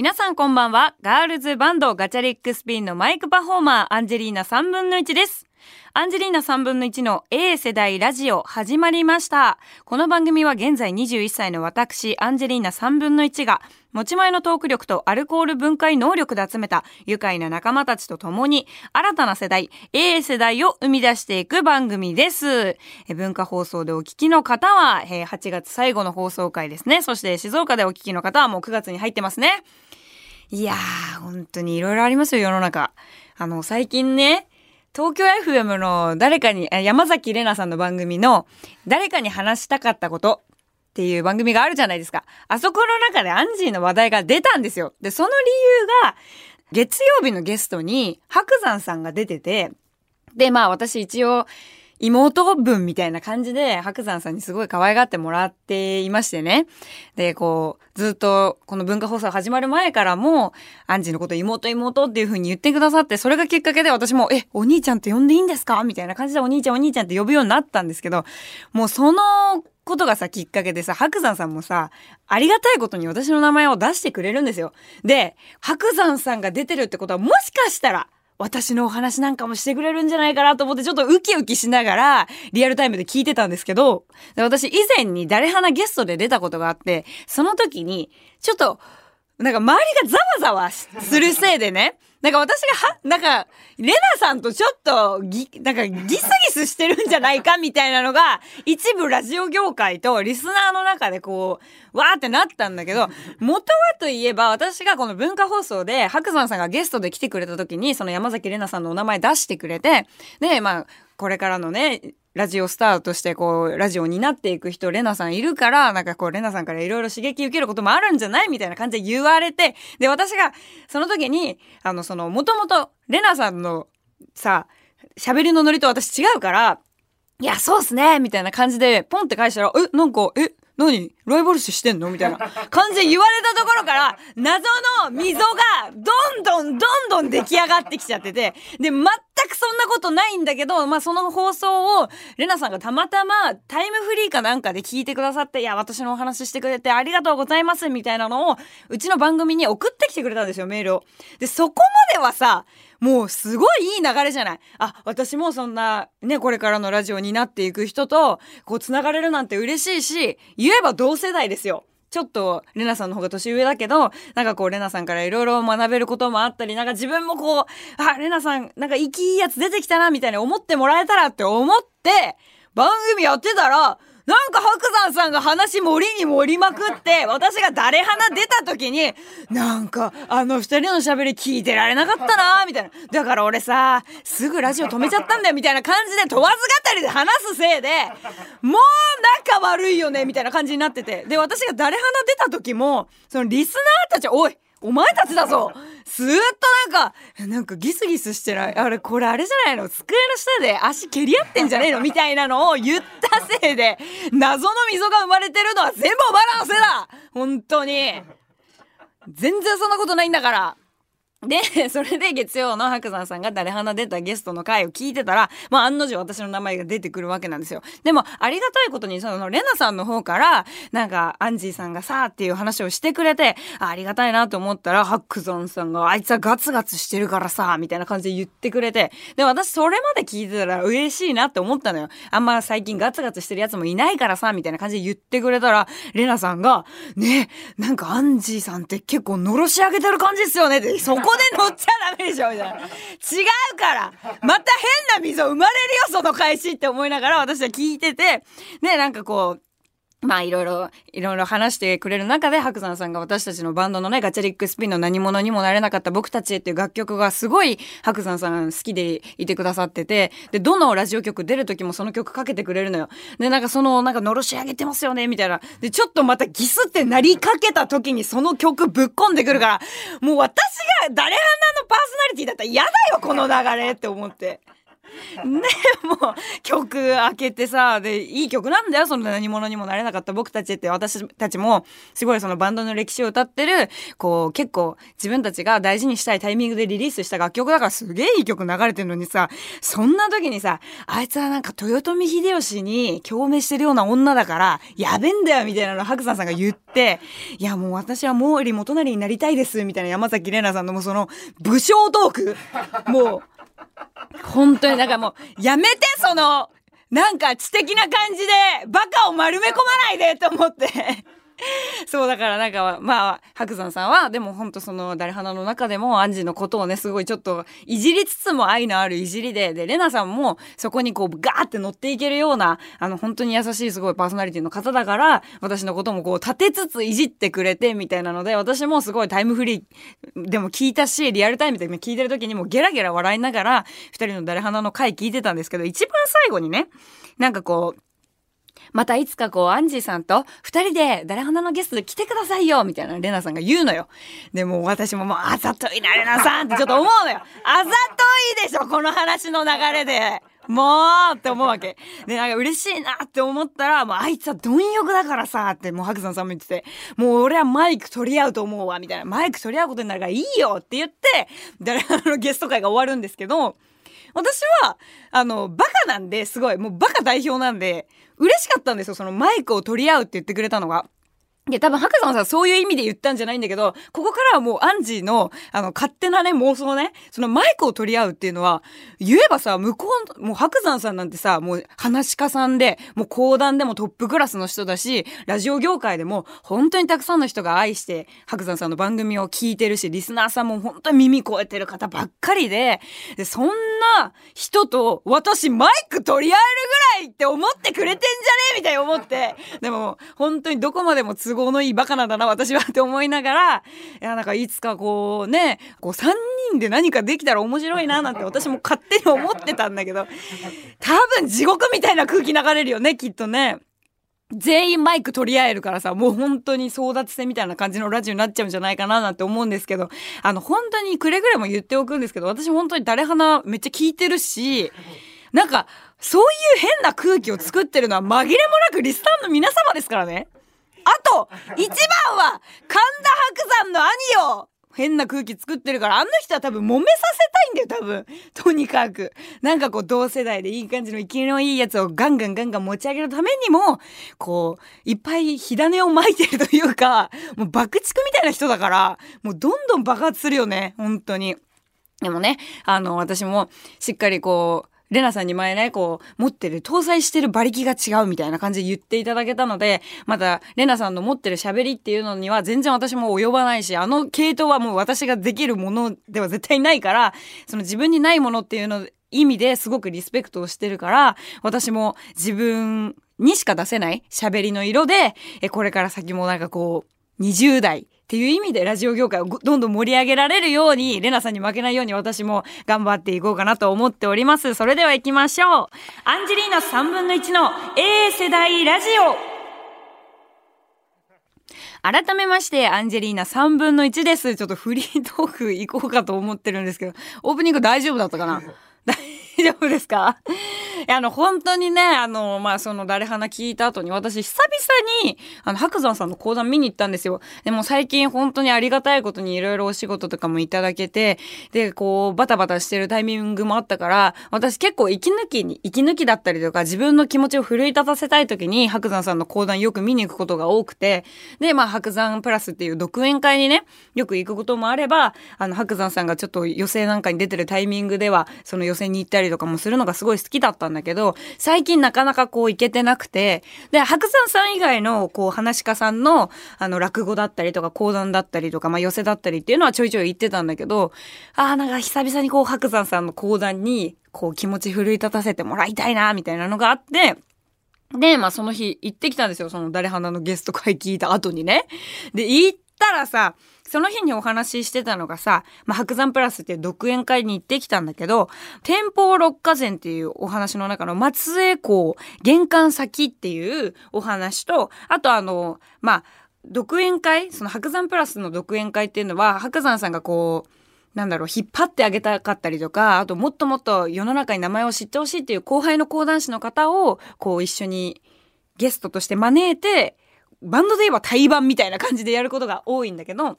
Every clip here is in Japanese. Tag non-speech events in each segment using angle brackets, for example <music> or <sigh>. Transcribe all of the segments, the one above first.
皆さんこんばんは。ガールズバンドガチャリックスピンのマイクパフォーマーアンジェリーナ3分の1です。アンジェリーナ3分の1の A 世代ラジオ始まりました。この番組は現在21歳の私、アンジェリーナ3分の1が持ち前のトーク力とアルコール分解能力で集めた愉快な仲間たちと共に新たな世代 A 世代を生み出していく番組です。文化放送でお聞きの方は8月最後の放送回ですね。そして静岡でお聞きの方はもう9月に入ってますね。いやー、本当にいろいろありますよ、世の中。あの、最近ね、東京 FM の誰かに、山崎怜奈さんの番組の誰かに話したかったことっていう番組があるじゃないですか。あそこの中でアンジーの話題が出たんですよ。で、その理由が、月曜日のゲストに白山さんが出てて、で、まあ私一応、妹分みたいな感じで白山さんにすごい可愛がってもらっていましてね。で、こう、ずっとこの文化放送始まる前からも、アンジーのこと妹妹っていう風に言ってくださって、それがきっかけで私も、え、お兄ちゃんって呼んでいいんですか？みたいな感じでお兄ちゃんお兄ちゃんって呼ぶようになったんですけど、もうそのことがさ、きっかけでさ、白山さんもさ、ありがたいことに私の名前を出してくれるんですよ。で、白山さんが出てるってことはもしかしたら、私のお話なんかもしてくれるんじゃないかなと思ってちょっとウキウキしながらリアルタイムで聞いてたんですけど、私以前に誰花ゲストで出たことがあって、その時にちょっとなんか周りがざわざわするせいでね、なんか私がは、なんか、レナさんとちょっとぎ、なんかギスギスしてるんじゃないかみたいなのが、一部ラジオ業界とリスナーの中でこう、わーってなったんだけど、元はといえば私がこの文化放送で白山さんがゲストで来てくれた時に、その山崎レナさんのお名前出してくれて、で、まあ、これからのね、ラジオスターとしてこう、ラジオになっていく人、レナさんいるから、なんかこう、レナさんからいろいろ刺激受けることもあるんじゃないみたいな感じで言われて、で、私が、その時に、あの、その、もともと、レナさんの、さ、喋りのノリと私違うから、いや、そうっすねみたいな感じで、ポンって返したら、え、なんか、え、何？ライバル視してんの？みたいな感じで言われたところから、謎の溝がどんどんどんどん出来上がってきちゃってて、で、全くそんなことないんだけど、まあ、その放送を、レナさんがたまたまタイムフリーかなんかで聞いてくださって、いや、私のお話してくれてありがとうございます、みたいなのを、うちの番組に送ってきてくれたんですよ、メールを。で、そこまではさ、もうすごいいい流れじゃない？あ、私もそんな、ね、これからのラジオになっていく人と、こう、繋がれるなんて嬉しいし、言えば同世代ですよ。ちょっと、レナさんの方が年上だけど、なんかこう、レナさんからいろいろ学べることもあったり、なんか自分もこう、あ、レナさん、なんか生きいいやつ出てきたな、みたいに思ってもらえたらって思って、番組やってたら、なんか白山さんが話盛りに盛りまくって、私が誰花出た時に、なんか、あの二人の喋り聞いてられなかったなみたいな。だから俺さ、すぐラジオ止めちゃったんだよ、みたいな感じで問わず語りで話すせいで、もう仲悪いよね、みたいな感じになってて。で、私が誰花出た時も、そのリスナーたち、おいお前たちだぞ。ずーっとなんか、なんかギスギスしてない。あれ、これあれじゃないの？机の下で足蹴り合ってんじゃねえの？みたいなのを言ったせいで、謎の溝が生まれてるのは全部お前らのせいだ。本当に。全然そんなことないんだから。で、<laughs> それで月曜の白山さんが誰花出たゲストの回を聞いてたら、まあ案の定私の名前が出てくるわけなんですよ。でも、ありがたいことに、その、レナさんの方から、なんか、アンジーさんがさ、っていう話をしてくれて、あありがたいなと思ったら、白山さんが、あいつはガツガツしてるからさ、みたいな感じで言ってくれて、で、私それまで聞いてたら嬉しいなって思ったのよ。あんま最近ガツガツしてるやつもいないからさ、みたいな感じで言ってくれたら、レナさんが、ね、なんかアンジーさんって結構のろし上げてる感じですよねって、そここで乗っちゃダメでしょみたいな。違うからまた変な溝生まれるよその返しって思いながら私は聞いてて、ね、なんかこう、まあいろいろ、いろいろ話してくれる中で白山さんが私たちのバンドのね、ガチャリックスピンの何者にもなれなかった僕たちへっていう楽曲がすごい白山さん好きでいてくださってて、で、どのラジオ局出る時もその曲かけてくれるのよ。で、なんかその、なんかのろし上げてますよね、みたいな。で、ちょっとまたギスってなりかけた時にその曲ぶっ込んでくるから、もう私が誰花のパーソナリティだったら嫌だよ、この流れって思って。でもう曲開けてさでいい曲なんだよ。その何者にもなれなかった。僕たちって私たちもすごいそのバンドの歴史を歌ってるこう結構自分たちが大事にしたいタイミングでリリースした楽曲だからすげえいい曲流れてるのにさそんな時にさあいつはなんか豊臣秀吉に共鳴してるような女だからやべんだよみたいなの白山さんが言っていやもう私は毛利元就になりたいですみたいな山崎怜奈さんのもうその武将トーク。もう本当にだからもうやめてそのなんか知的な感じでバカを丸め込まないでと思って。<laughs> そうだからなんかまあ白山さんはでも本当その誰花の中でもアンジーのことをねすごいちょっといじりつつも愛のあるいじりででレナさんもそこにこうガーって乗っていけるようなあの本当に優しいすごいパーソナリティの方だから私のこともこう立てつついじってくれてみたいなので私もすごいタイムフリーでも聞いたしリアルタイムで聞いてる時にもゲラゲラ笑いながら2人の誰花の回聞いてたんですけど一番最後にねなんかこうまたいつかこう、アンジーさんと二人で誰花のゲストで来てくださいよみたいなレナさんが言うのよ。で、も私ももう、あざといな、レナさんってちょっと思うのよ。あざといでしょ、この話の流れで。もうって思うわけ。で、なんか嬉しいなって思ったら、もうあいつは貪欲だからさ、ってもう白山さんも言ってて、もう俺はマイク取り合うと思うわ、みたいな。マイク取り合うことになるからいいよって言って、誰花のゲスト会が終わるんですけど、私は、あの、バカなんで、すごい、もうバカ代表なんで、嬉しかったんですよ、そのマイクを取り合うって言ってくれたのが。いや、多分、白山さんそういう意味で言ったんじゃないんだけど、ここからはもうアンジーの、あの、勝手なね、妄想ね、そのマイクを取り合うっていうのは、言えばさ、向こう、もう白山さんなんてさ、もう話し家さんで、もう講談でもトップクラスの人だし、ラジオ業界でも本当にたくさんの人が愛して、白山さんの番組を聞いてるし、リスナーさんも本当に耳超えてる方ばっかりで、で、そんな人と私マイク取り合えるぐらいって思ってくれてんじゃね？みたいに思って、でも本当にどこまでも都合のいいバカなんだな私はって思いながらいやなんかいつかこうねこう3人で何かできたら面白いななんて私も勝手に思ってたんだけど多分地獄みたいな空気流れるよねきっとね。全員マイク取り合えるからさ、もう本当に争奪戦みたいな感じのラジオになっちゃうんじゃないかななんて思うんですけど、あの、本当にくれぐれも言っておくんですけど、私本当に誰花めっちゃ聞いてるし、なんか、そういう変な空気を作ってるのは紛れもなくリスナーの皆様ですからね。あと一番は神田伯山の兄よ。変な空気作ってるからあの人は多分揉めさせたいんだよ多分。とにかく。なんかこう同世代でいい感じの生きのいいやつをガンガンガンガン持ち上げるためにもこういっぱい火種を巻いてるというかもう爆竹みたいな人だからもうどんどん爆発するよね本当に。でもねあの私もしっかりこうレナさんに前ね、こう、持ってる、搭載してる馬力が違うみたいな感じで言っていただけたので、また、レナさんの持ってる喋りっていうのには全然私も及ばないし、あの系統はもう私ができるものでは絶対ないから、その自分にないものっていうの、意味ですごくリスペクトをしてるから、私も自分にしか出せない喋りの色で、これから先もなんかこう、20代、っていう意味でラジオ業界をどんどん盛り上げられるように、レナさんに負けないように私も頑張っていこうかなと思っております。それでは行きましょう。アンジェリーナ3分の1の A 世代ラジオ。改めまして、アンジェリーナ3分の1です。ちょっとフリートーク行こうかと思ってるんですけど、オープニング大丈夫だったかな？大丈夫ですか？あの、本当にね、あの、まあ、その、誰花聞いた後に、私、久々に、あの、白山さんの講談見に行ったんですよ。でも、最近、本当にありがたいことに、いろいろお仕事とかもいただけて、で、こう、バタバタしてるタイミングもあったから、私、結構、息抜きに、息抜きだったりとか、自分の気持ちを奮い立たせたい時に、白山さんの講談よく見に行くことが多くて、で、まあ、白山プラスっていう独演会にね、よく行くこともあれば、あの、白山さんがちょっと予選なんかに出てるタイミングでは、その予選に行ったりとかもするのがすごい好きだったんですだけど、最近なかなかこういけてなくて、で、白山さん以外のこう話し家さんのあの落語だったりとか講談だったりとか、まあ寄せだったりっていうのはちょいちょい言ってたんだけど、ああ、なんか久々にこう白山さんの講談にこう気持ち奮い立たせてもらいたいな、みたいなのがあって、で、まあその日行ってきたんですよ。その誰花のゲスト会聞いた後にね。で、行ったらさ、その日にお話ししてたのがさ、まあ、白山プラスっていう独演会に行ってきたんだけど、天保六花禅っていうお話の中の松江港玄関先っていうお話と、あとあの、まあ、独演会その白山プラスの独演会っていうのは、白山さんがこう、なんだろう、引っ張ってあげたかったりとか、あともっともっと世の中に名前を知ってほしいっていう後輩の講談師の方を、こう一緒にゲストとして招いて、バンドで言えば対バンみたいな感じでやることが多いんだけど、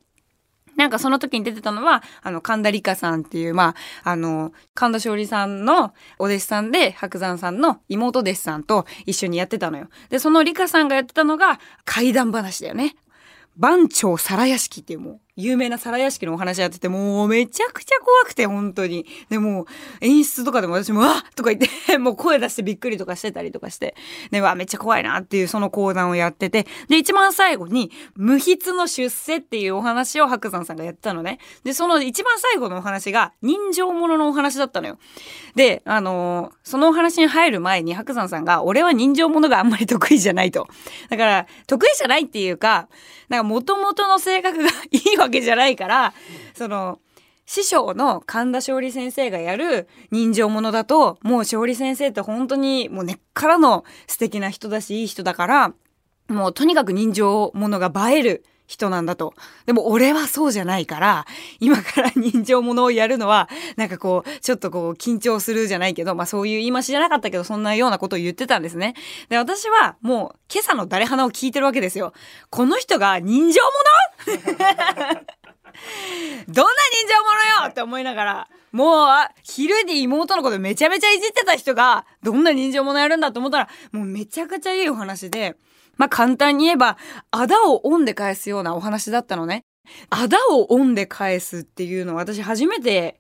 なんかその時に出てたのは、あの、神田理香さんっていう、まあ、あの、神田勝利さんのお弟子さんで、白山さんの妹弟子さんと一緒にやってたのよ。で、その理香さんがやってたのが怪談話だよね。番長皿屋敷っていうもう、有名な皿屋敷のお話やってて、もうめちゃくちゃ怖くて、本当に。でも、演出とかでも私も、わっとか言って、<laughs> もう声出してびっくりとかしてたりとかして、で、わ、めっちゃ怖いなっていうその講談をやってて、で、一番最後に、無筆の出世っていうお話を白山さんがやってたのね。で、その一番最後のお話が、人情もののお話だったのよ。で、あのー、そのお話に入る前に白山さんが、俺は人情ものがあんまり得意じゃないと。だから、得意じゃないっていうか、なんか元々の性格が <laughs> いいわけじゃないから、その、師匠の神田勝利先生がやる人情ものだと、もう勝利先生って本当にもう根っからの素敵な人だし、いい人だから、もうとにかく人情ものが映える。人なんだと。でも俺はそうじゃないから、今から人情ものをやるのは、なんかこう、ちょっとこう、緊張するじゃないけど、まあそういう言い回しじゃなかったけど、そんなようなことを言ってたんですね。で、私はもう、今朝の誰花を聞いてるわけですよ。この人が人情もの <laughs> どんな人情者よって思いながら、もう、昼に妹のことめちゃめちゃいじってた人が、どんな人情者やるんだと思ったら、もうめちゃくちゃいいお話で、まあ簡単に言えば、あだをオンで返すようなお話だったのね。あだをオンで返すっていうのは私初めて、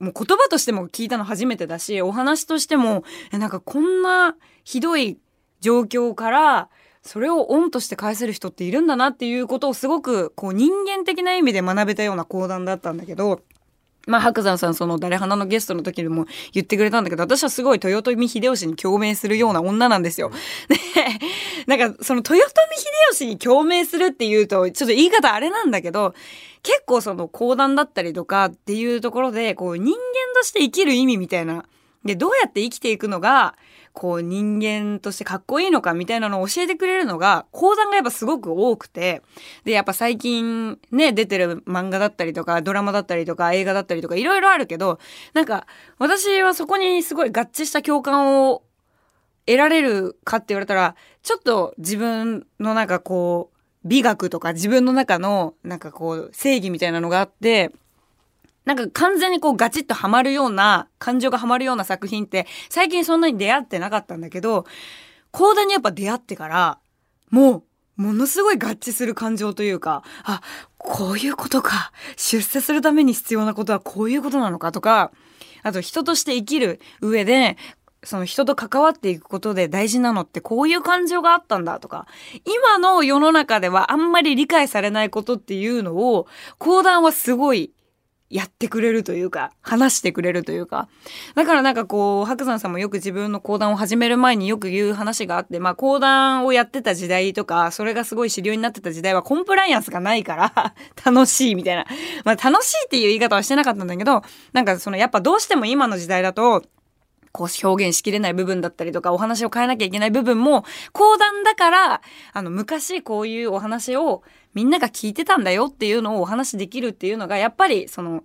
もう言葉としても聞いたの初めてだし、お話としても、なんかこんなひどい状況から、それをオンとして返せる人っているんだなっていうことをすごくこう人間的な意味で学べたような講談だったんだけど、まあ、白山さん、その、誰花のゲストの時にも言ってくれたんだけど、私はすごい豊臣秀吉に共鳴するような女なんですよ。で、なんか、その、豊臣秀吉に共鳴するっていうと、ちょっと言い方あれなんだけど、結構その、講談だったりとかっていうところで、こう、人間として生きる意味みたいな、で、どうやって生きていくのが、こう人間としてかっこいいのかみたいなのを教えてくれるのが講談がやっぱすごく多くて。でやっぱ最近ね出てる漫画だったりとかドラマだったりとか映画だったりとかいろいろあるけどなんか私はそこにすごい合致した共感を得られるかって言われたらちょっと自分のなんかこう美学とか自分の中のなんかこう正義みたいなのがあってなんか完全にこうガチッとハマるような、感情がハマるような作品って最近そんなに出会ってなかったんだけど、コーダにやっぱ出会ってから、もう、ものすごい合致する感情というか、あ、こういうことか。出世するために必要なことはこういうことなのかとか、あと人として生きる上で、その人と関わっていくことで大事なのってこういう感情があったんだとか、今の世の中ではあんまり理解されないことっていうのを、講談はすごいやってくれるというか、話してくれるというか。だからなんかこう、白山さんもよく自分の講談を始める前によく言う話があって、まあ講談をやってた時代とか、それがすごい主流になってた時代はコンプライアンスがないから <laughs> 楽しいみたいな。まあ楽しいっていう言い方はしてなかったんだけど、なんかそのやっぱどうしても今の時代だと、こう表現しきれない部分だったりとか、お話を変えなきゃいけない部分も、講談だから、あの、昔こういうお話をみんなが聞いてたんだよっていうのをお話できるっていうのが、やっぱりその、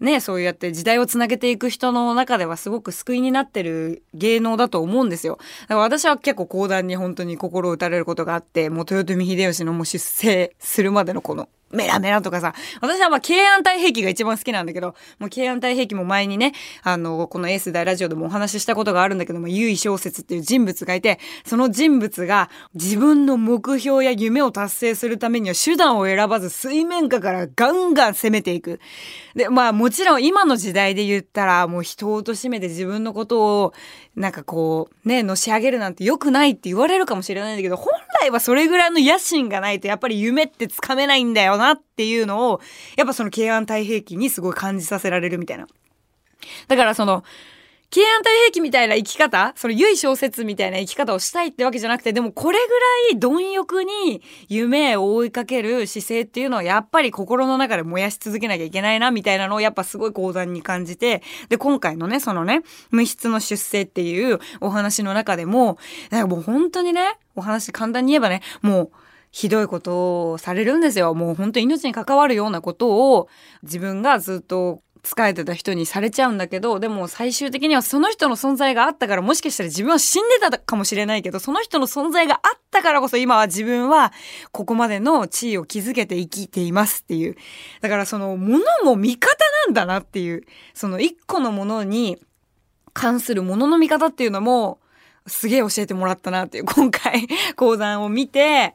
ね、そうやって時代をつなげていく人の中ではすごく救いになってる芸能だと思うんですよ。だから私は結構講談に本当に心を打たれることがあって、もう豊臣秀吉のもう出世するまでのこのメラメラとかさ、私はまあ、慶安太兵器が一番好きなんだけど、もう慶安太兵器も前にね、あの、このエース大ラジオでもお話ししたことがあるんだけども、優位小説っていう人物がいて、その人物が自分の目標や夢を達成するためには手段を選ばず水面下からガンガン攻めていく。で、まあもちろん今の時代で言ったら、もう人を貶めて自分のことを、なんかこう、ね、のし上げるなんて良くないって言われるかもしれないんだけど、本来はそれぐらいの野心がないとやっぱり夢ってつかめないんだよなっていうのを、やっぱその慶安太平記にすごい感じさせられるみたいな。だからその、慶安太平記みたいな生き方？その唯小説みたいな生き方をしたいってわけじゃなくて、でもこれぐらい貪欲に夢を追いかける姿勢っていうのはやっぱり心の中で燃やし続けなきゃいけないなみたいなのをやっぱすごい講談に感じて、で、今回のね、そのね、無質の出世っていうお話の中でも、なんかもう本当にね、お話簡単に言えばね、もう、ひどいことをされるんですよ。もう本当に命に関わるようなことを自分がずっと仕えてた人にされちゃうんだけど、でも最終的にはその人の存在があったからもしかしたら自分は死んでたかもしれないけど、その人の存在があったからこそ今は自分はここまでの地位を築けて生きていますっていう。だからそのものも味方なんだなっていう、その一個のものに関するものの見方っていうのもすげえ教えてもらったなっていう今回講談を見て、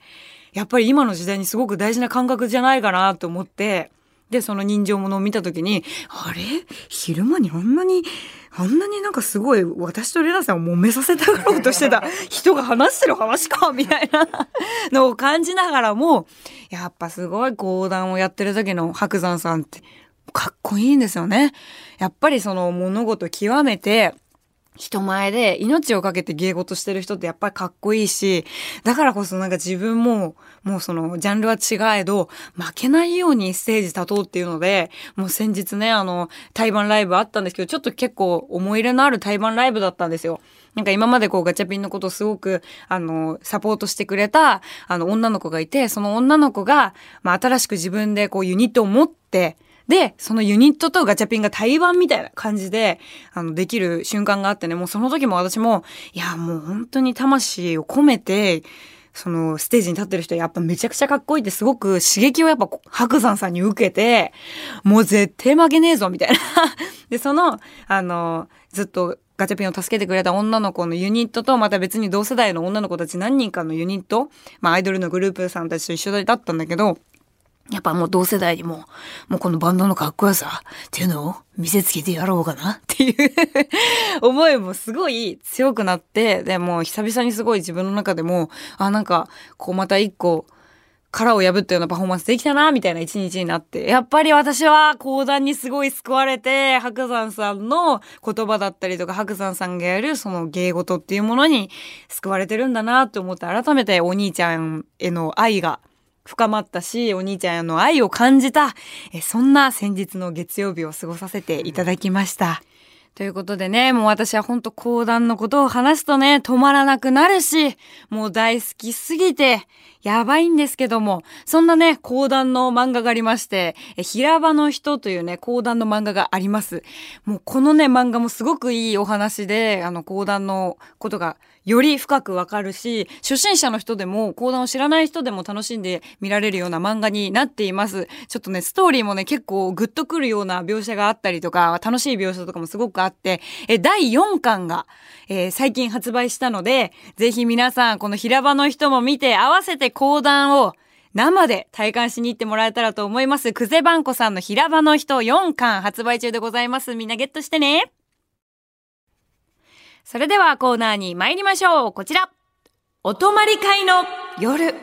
やっぱり今の時代にすごく大事な感覚じゃないかなと思って、で、その人情ものを見たときに、あれ？昼間にあんなに、あんなになんかすごい私とレナさんを揉めさせたがろうとしてた人が話してる話かみたいなのを感じながらも、やっぱすごい講談をやってる時の白山さんってかっこいいんですよね。やっぱりその物事極めて、人前で命をかけて芸事してる人ってやっぱりかっこいいし、だからこそなんか自分も、もうそのジャンルは違えど、負けないようにステージ立とうっていうので、もう先日ね、あの、対バンライブあったんですけど、ちょっと結構思い入れのある対バンライブだったんですよ。なんか今までこうガチャピンのことすごく、あの、サポートしてくれた、あの、女の子がいて、その女の子が、まあ、新しく自分でこうユニットを持って、で、そのユニットとガチャピンが対バンみたいな感じで、あの、できる瞬間があってね、もうその時も私も、いや、もう本当に魂を込めて、そのステージに立ってる人やっぱめちゃくちゃかっこいいってすごく刺激をやっぱ白山さんに受けて、もう絶対負けねえぞみたいな。<laughs> で、その、あの、ずっとガチャピンを助けてくれた女の子のユニットと、また別に同世代の女の子たち何人かのユニット、まあアイドルのグループさんたちと一緒だったんだけど、やっぱもう同世代にも、もうこのバンドのかっこよさっていうのを見せつけてやろうかなっていう <laughs> 思いもすごい強くなって、でも久々にすごい自分の中でも、あ、なんか、こうまた一個、殻を破ったようなパフォーマンスできたな、みたいな一日になって、やっぱり私は講談にすごい救われて、白山さんの言葉だったりとか、白山さんがやるその芸事っていうものに救われてるんだなって思って、改めてお兄ちゃんへの愛が深まったし、お兄ちゃんへの愛を感じた、えそんな先日の月曜日を過ごさせていただきました。ということでね、もう私は本当講談のことを話すとね、止まらなくなるし、もう大好きすぎて、やばいんですけども、そんなね、講談の漫画がありまして、平場の人というね、講談の漫画があります。もうこのね、漫画もすごくいいお話で、あの、講談のことがより深くわかるし、初心者の人でも、講談を知らない人でも楽しんで見られるような漫画になっています。ちょっとね、ストーリーもね、結構グッとくるような描写があったりとか、楽しい描写とかもすごくあって、え、第4巻が、えー、最近発売したので、ぜひ皆さん、この平場の人も見て、合わせて講談を生で体感しに行ってもらえたらと思います。クゼバンコさんの平場の人4巻発売中でございます。みんなゲットしてね。それではコーナーに参りましょう。こちら。お泊まり会の夜。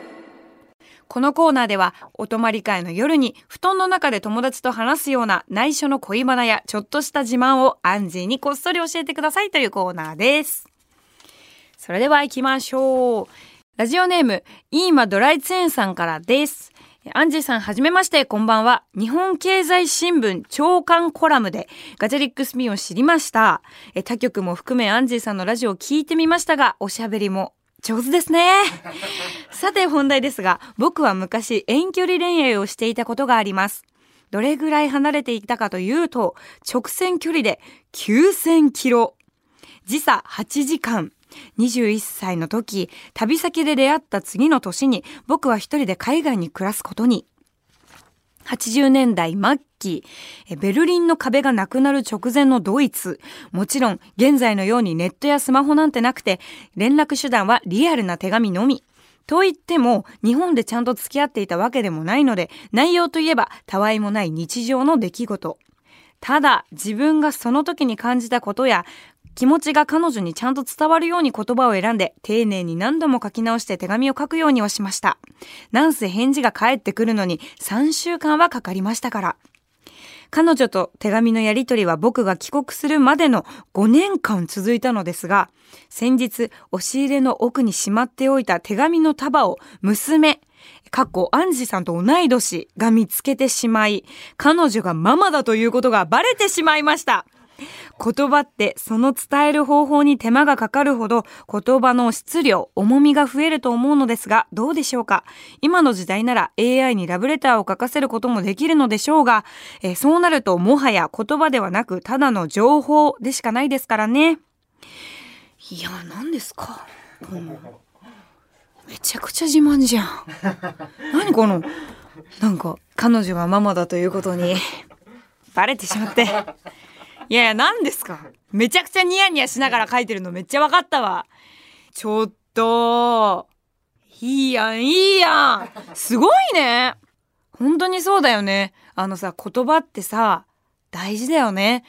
このコーナーでは、お泊まり会の夜に布団の中で友達と話すような内緒の恋バナやちょっとした自慢をアンジーにこっそり教えてくださいというコーナーです。それでは行きましょう。ラジオネーム、イーマドライツエンさんからです。アンジーさん、はじめまして、こんばんは。日本経済新聞長官コラムでガチャリックスピンを知りました。え他局も含めアンジーさんのラジオを聞いてみましたが、おしゃべりも上手ですね。<laughs> さて本題ですが、僕は昔遠距離恋愛をしていたことがあります。どれぐらい離れていたかというと、直線距離で9000キロ。時差8時間。21歳の時、旅先で出会った次の年に僕は一人で海外に暮らすことに。80年代末期、ベルリンの壁がなくなる直前のドイツ。もちろん、現在のようにネットやスマホなんてなくて、連絡手段はリアルな手紙のみ。と言っても、日本でちゃんと付き合っていたわけでもないので、内容といえば、たわいもない日常の出来事。ただ、自分がその時に感じたことや、気持ちが彼女にちゃんと伝わるように言葉を選んで、丁寧に何度も書き直して手紙を書くようにはしました。なんせ返事が返ってくるのに3週間はかかりましたから。彼女と手紙のやり取りは僕が帰国するまでの5年間続いたのですが、先日押し入れの奥にしまっておいた手紙の束を娘、かっこアンジさんと同い年が見つけてしまい、彼女がママだということがバレてしまいました。言葉ってその伝える方法に手間がかかるほど言葉の質量、重みが増えると思うのですが、どうでしょうか？今の時代なら AI にラブレターを書かせることもできるのでしょうが、えー、そうなるともはや言葉ではなくただの情報でしかないですからね。いや、何ですか、うん、めちゃくちゃ自慢じゃん。<laughs> 何この、なんか彼女がママだということにバレてしまって。いやいや、何ですか？めちゃくちゃニヤニヤしながら書いてるのめっちゃ分かったわ。ちょっと、いいやん、いいやん。すごいね。本当にそうだよね。あのさ、言葉ってさ、大事だよね。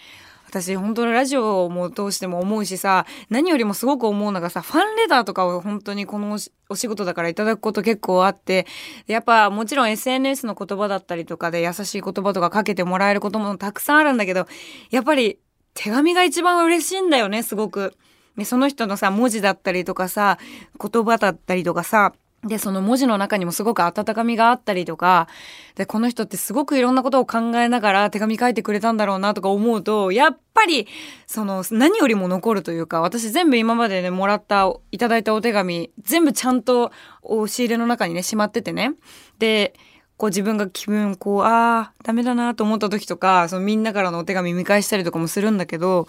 私本当にラジオも通しても思うしさ何よりもすごく思うのがさファンレターとかを本当にこのお仕事だからいただくこと結構あってやっぱもちろん SNS の言葉だったりとかで優しい言葉とかかけてもらえることもたくさんあるんだけどやっぱり手紙が一番嬉しいんだよねすごく。でその人のさ文字だったりとかさ言葉だったりとかさで、その文字の中にもすごく温かみがあったりとか、で、この人ってすごくいろんなことを考えながら手紙書いてくれたんだろうなとか思うと、やっぱり、その、何よりも残るというか、私全部今までね、もらった、いただいたお手紙、全部ちゃんと押し入れの中にね、しまっててね。で、こう自分が気分、こう、ああ、ダメだなと思った時とか、そのみんなからのお手紙見返したりとかもするんだけど、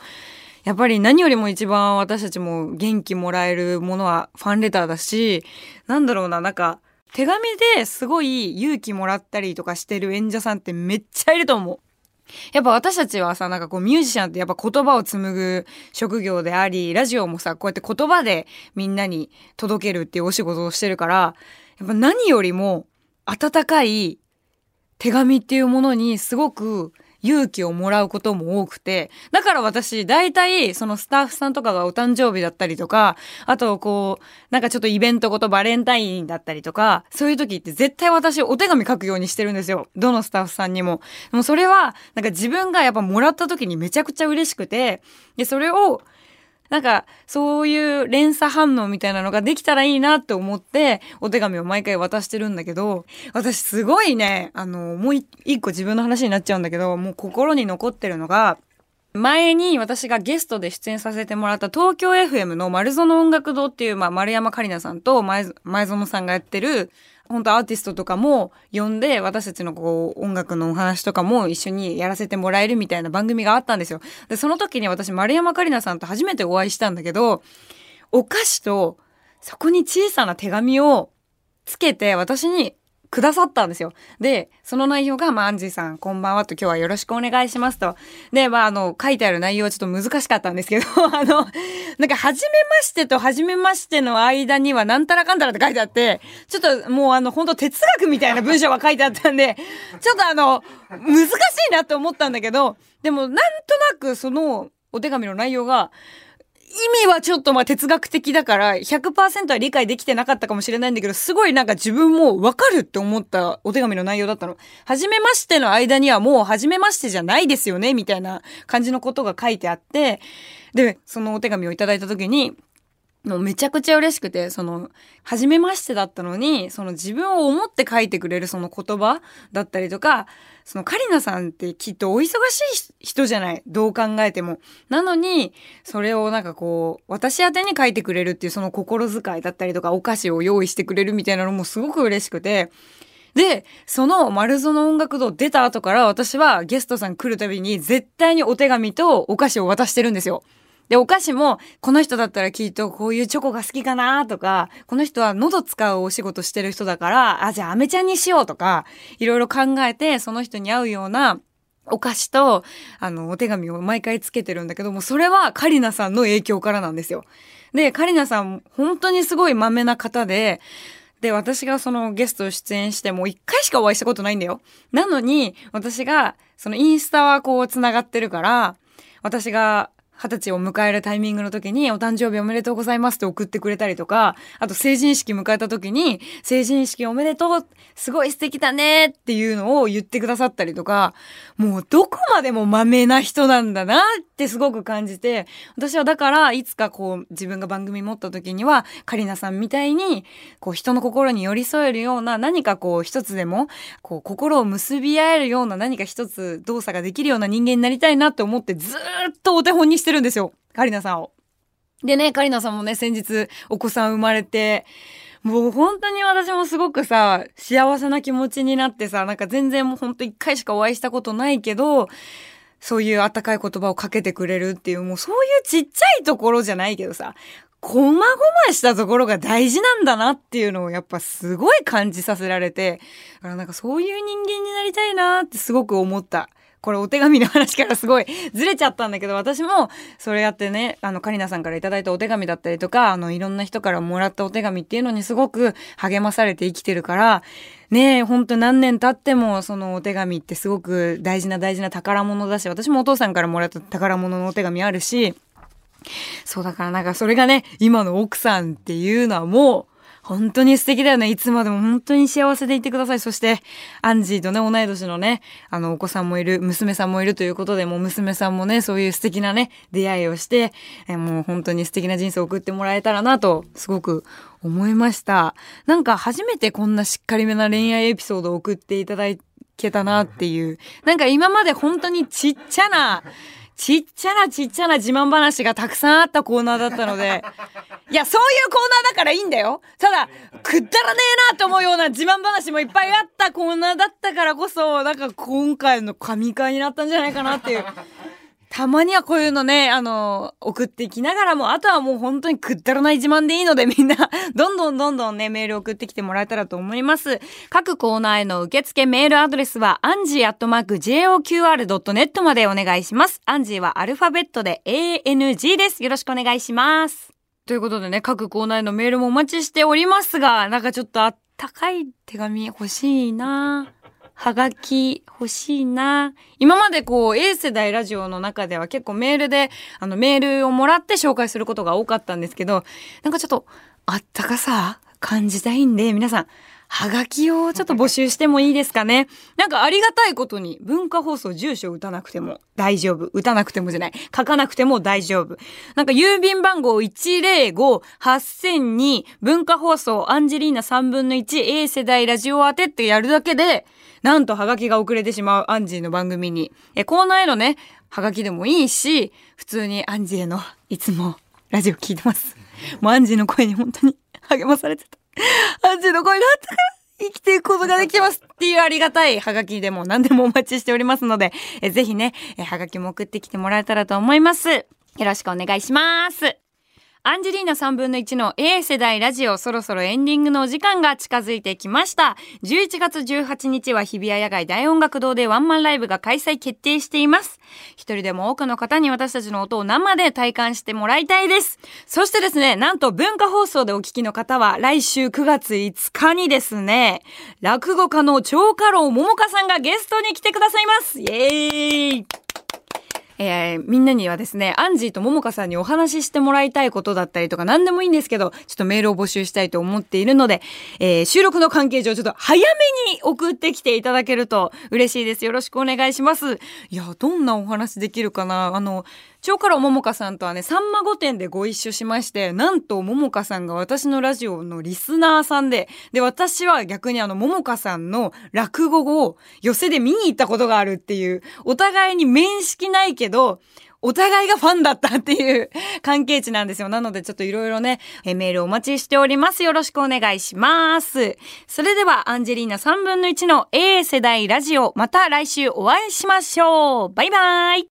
やっぱり何よりも一番私たちも元気もらえるものはファンレターだし、なんだろうな、なんか、手紙ですごい勇気もらったりとかしてる演者さんってめっちゃいると思う。やっぱ私たちはさ、なんかこうミュージシャンってやっぱ言葉を紡ぐ職業であり、ラジオもさ、こうやって言葉でみんなに届けるっていうお仕事をしてるから、やっぱ何よりも温かい手紙っていうものにすごく勇気をもらうことも多くて、だから私、大体、そのスタッフさんとかがお誕生日だったりとか、あと、こう、なんかちょっとイベントごとバレンタインだったりとか、そういう時って絶対私お手紙書くようにしてるんですよ。どのスタッフさんにも。でもそれは、なんか自分がやっぱもらった時にめちゃくちゃ嬉しくて、で、それを、なんか、そういう連鎖反応みたいなのができたらいいなって思って、お手紙を毎回渡してるんだけど、私すごいね、あの、もう一個自分の話になっちゃうんだけど、もう心に残ってるのが、前に私がゲストで出演させてもらった東京 FM の丸園音楽堂っていう、まあ、丸山桂里奈さんと前前園さんがやってる本当アーティストとかも呼んで私たちのこう音楽のお話とかも一緒にやらせてもらえるみたいな番組があったんですよ。で、その時に私丸山桂里奈さんと初めてお会いしたんだけど、お菓子とそこに小さな手紙をつけて私にくださったんですよ。で、その内容が、まあ、アンジーさん、こんばんはと、今日はよろしくお願いしますと。で、まあ、あの、書いてある内容はちょっと難しかったんですけど、<laughs> あの、なんか、はじめましてとはじめましての間には、なんたらかんたらって書いてあって、ちょっともう、あの、本当哲学みたいな文章が書いてあったんで、ちょっとあの、難しいなって思ったんだけど、でも、なんとなく、その、お手紙の内容が、意味はちょっとまあ哲学的だから100%は理解できてなかったかもしれないんだけど、すごいなんか自分もわかるって思ったお手紙の内容だったの。はじめましての間にはもうはじめましてじゃないですよね、みたいな感じのことが書いてあって、で、そのお手紙をいただいた時に、もうめちゃくちゃ嬉しくて、その、初めましてだったのに、その自分を思って書いてくれるその言葉だったりとか、そのカリナさんってきっとお忙しい人じゃない？どう考えても。なのに、それをなんかこう、私宛に書いてくれるっていうその心遣いだったりとか、お菓子を用意してくれるみたいなのもすごく嬉しくて、で、その丸園音楽堂出た後から私はゲストさん来るたびに絶対にお手紙とお菓子を渡してるんですよ。で、お菓子も、この人だったらきっとこういうチョコが好きかなとか、この人は喉使うお仕事してる人だから、あ、じゃあアメちゃんにしようとか、いろいろ考えて、その人に合うような、お菓子と、あの、お手紙を毎回つけてるんだけども、それはカリナさんの影響からなんですよ。で、カリナさん、本当にすごい豆な方で、で、私がそのゲスト出演してもう一回しかお会いしたことないんだよ。なのに、私が、そのインスタはこう繋がってるから、私が二十歳を迎えるタイミングの時に、お誕生日おめでとうございますって送ってくれたりとか、あと成人式迎えた時に、成人式おめでとうすごい素敵だねっていうのを言ってくださったりとか、もうどこまでも豆な人なんだなっってすごく感じて、私はだからいつかこう自分が番組持った時には、カリナさんみたいに、こう人の心に寄り添えるような何かこう一つでも、こう心を結び合えるような何か一つ動作ができるような人間になりたいなって思ってずっとお手本にしてるんですよ。カリナさんを。でね、カリナさんもね、先日お子さん生まれて、もう本当に私もすごくさ、幸せな気持ちになってさ、なんか全然もう本当一回しかお会いしたことないけど、そういう温かい言葉をかけてくれるっていう、もうそういうちっちゃいところじゃないけどさ、こまごましたところが大事なんだなっていうのをやっぱすごい感じさせられて、だからなんかそういう人間になりたいなってすごく思った。これお手紙の話からすごいずれちゃったんだけど、私もそれやってね、あの、カリナさんからいただいたお手紙だったりとか、あの、いろんな人からもらったお手紙っていうのにすごく励まされて生きてるから、ねえ、ほんと何年経ってもそのお手紙ってすごく大事な大事な宝物だし、私もお父さんからもらった宝物のお手紙あるし、そうだからなんかそれがね、今の奥さんっていうのはもう、本当に素敵だよね。いつまでも本当に幸せでいてください。そして、アンジーとね、同い年のね、あの、お子さんもいる、娘さんもいるということで、もう娘さんもね、そういう素敵なね、出会いをして、えもう本当に素敵な人生を送ってもらえたらなと、すごく思いました。なんか初めてこんなしっかりめな恋愛エピソードを送っていただけたなっていう。なんか今まで本当にちっちゃな、ちっちゃなちっちゃな自慢話がたくさんあったコーナーだったので、<laughs> いや、そういうコーナーだからいいんだよ。<laughs> ただ、くったらねえなと思うような自慢話もいっぱいあったコーナーだったからこそ、なんか今回の神回になったんじゃないかなっていう。たまにはこういうのね、あの、送っていきながらも、あとはもう本当にくったらない自慢でいいのでみんな、<laughs> どんどんどんどんね、メール送ってきてもらえたらと思います。各コーナーへの受付メールアドレスは、アンジーアットマーク JOQR.net までお願いします。アンジーはアルファベットで ANG です。よろしくお願いします。ということでね、各コーナーへのメールもお待ちしておりますが、なんかちょっとあったかい手紙欲しいなはがき欲しいな。今までこう A 世代ラジオの中では結構メールで、あのメールをもらって紹介することが多かったんですけど、なんかちょっとあったかさ感じたいんで、皆さん、はがきをちょっと募集してもいいですかね。なんかありがたいことに文化放送住所打たなくても大丈夫。打たなくてもじゃない。書かなくても大丈夫。なんか郵便番号105-8000に文化放送アンジェリーナ3分の 1A 世代ラジオ当てってやるだけで、なんとハガキが遅れてしまうアンジーの番組に。え、コーナーへのね、ハガキでもいいし、普通にアンジーへのいつもラジオ聞いてます。もうアンジーの声に本当に励まされてた。アンジーの声があったから生きていくことができますっていうありがたいハガキでも何でもお待ちしておりますので、ぜひね、ハガキも送ってきてもらえたらと思います。よろしくお願いします。アンジェリーナ3分の1の A 世代ラジオそろそろエンディングのお時間が近づいてきました。11月18日は日比谷野外大音楽堂でワンマンライブが開催決定しています。一人でも多くの方に私たちの音を生で体感してもらいたいです。そしてですね、なんと文化放送でお聞きの方は来週9月5日にですね、落語家の長家老桃香さんがゲストに来てくださいます。イエーイえー、みんなにはですね、アンジーとももかさんにお話ししてもらいたいことだったりとか何でもいいんですけど、ちょっとメールを募集したいと思っているので、えー、収録の関係上ちょっと早めに送ってきていただけると嬉しいです。よろしくお願いします。いや、どんなお話できるかなあの、超からももかさんとはね、さんま御殿でご一緒しまして、なんとももかさんが私のラジオのリスナーさんで、で、私は逆にあの、ももかさんの落語を寄せで見に行ったことがあるっていう、お互いに面識ないけど、お互いがファンだったっていう <laughs> 関係値なんですよ。なのでちょっといろいろね、メールお待ちしております。よろしくお願いします。それではアンジェリーナ3分の1の A 世代ラジオ、また来週お会いしましょう。バイバイ。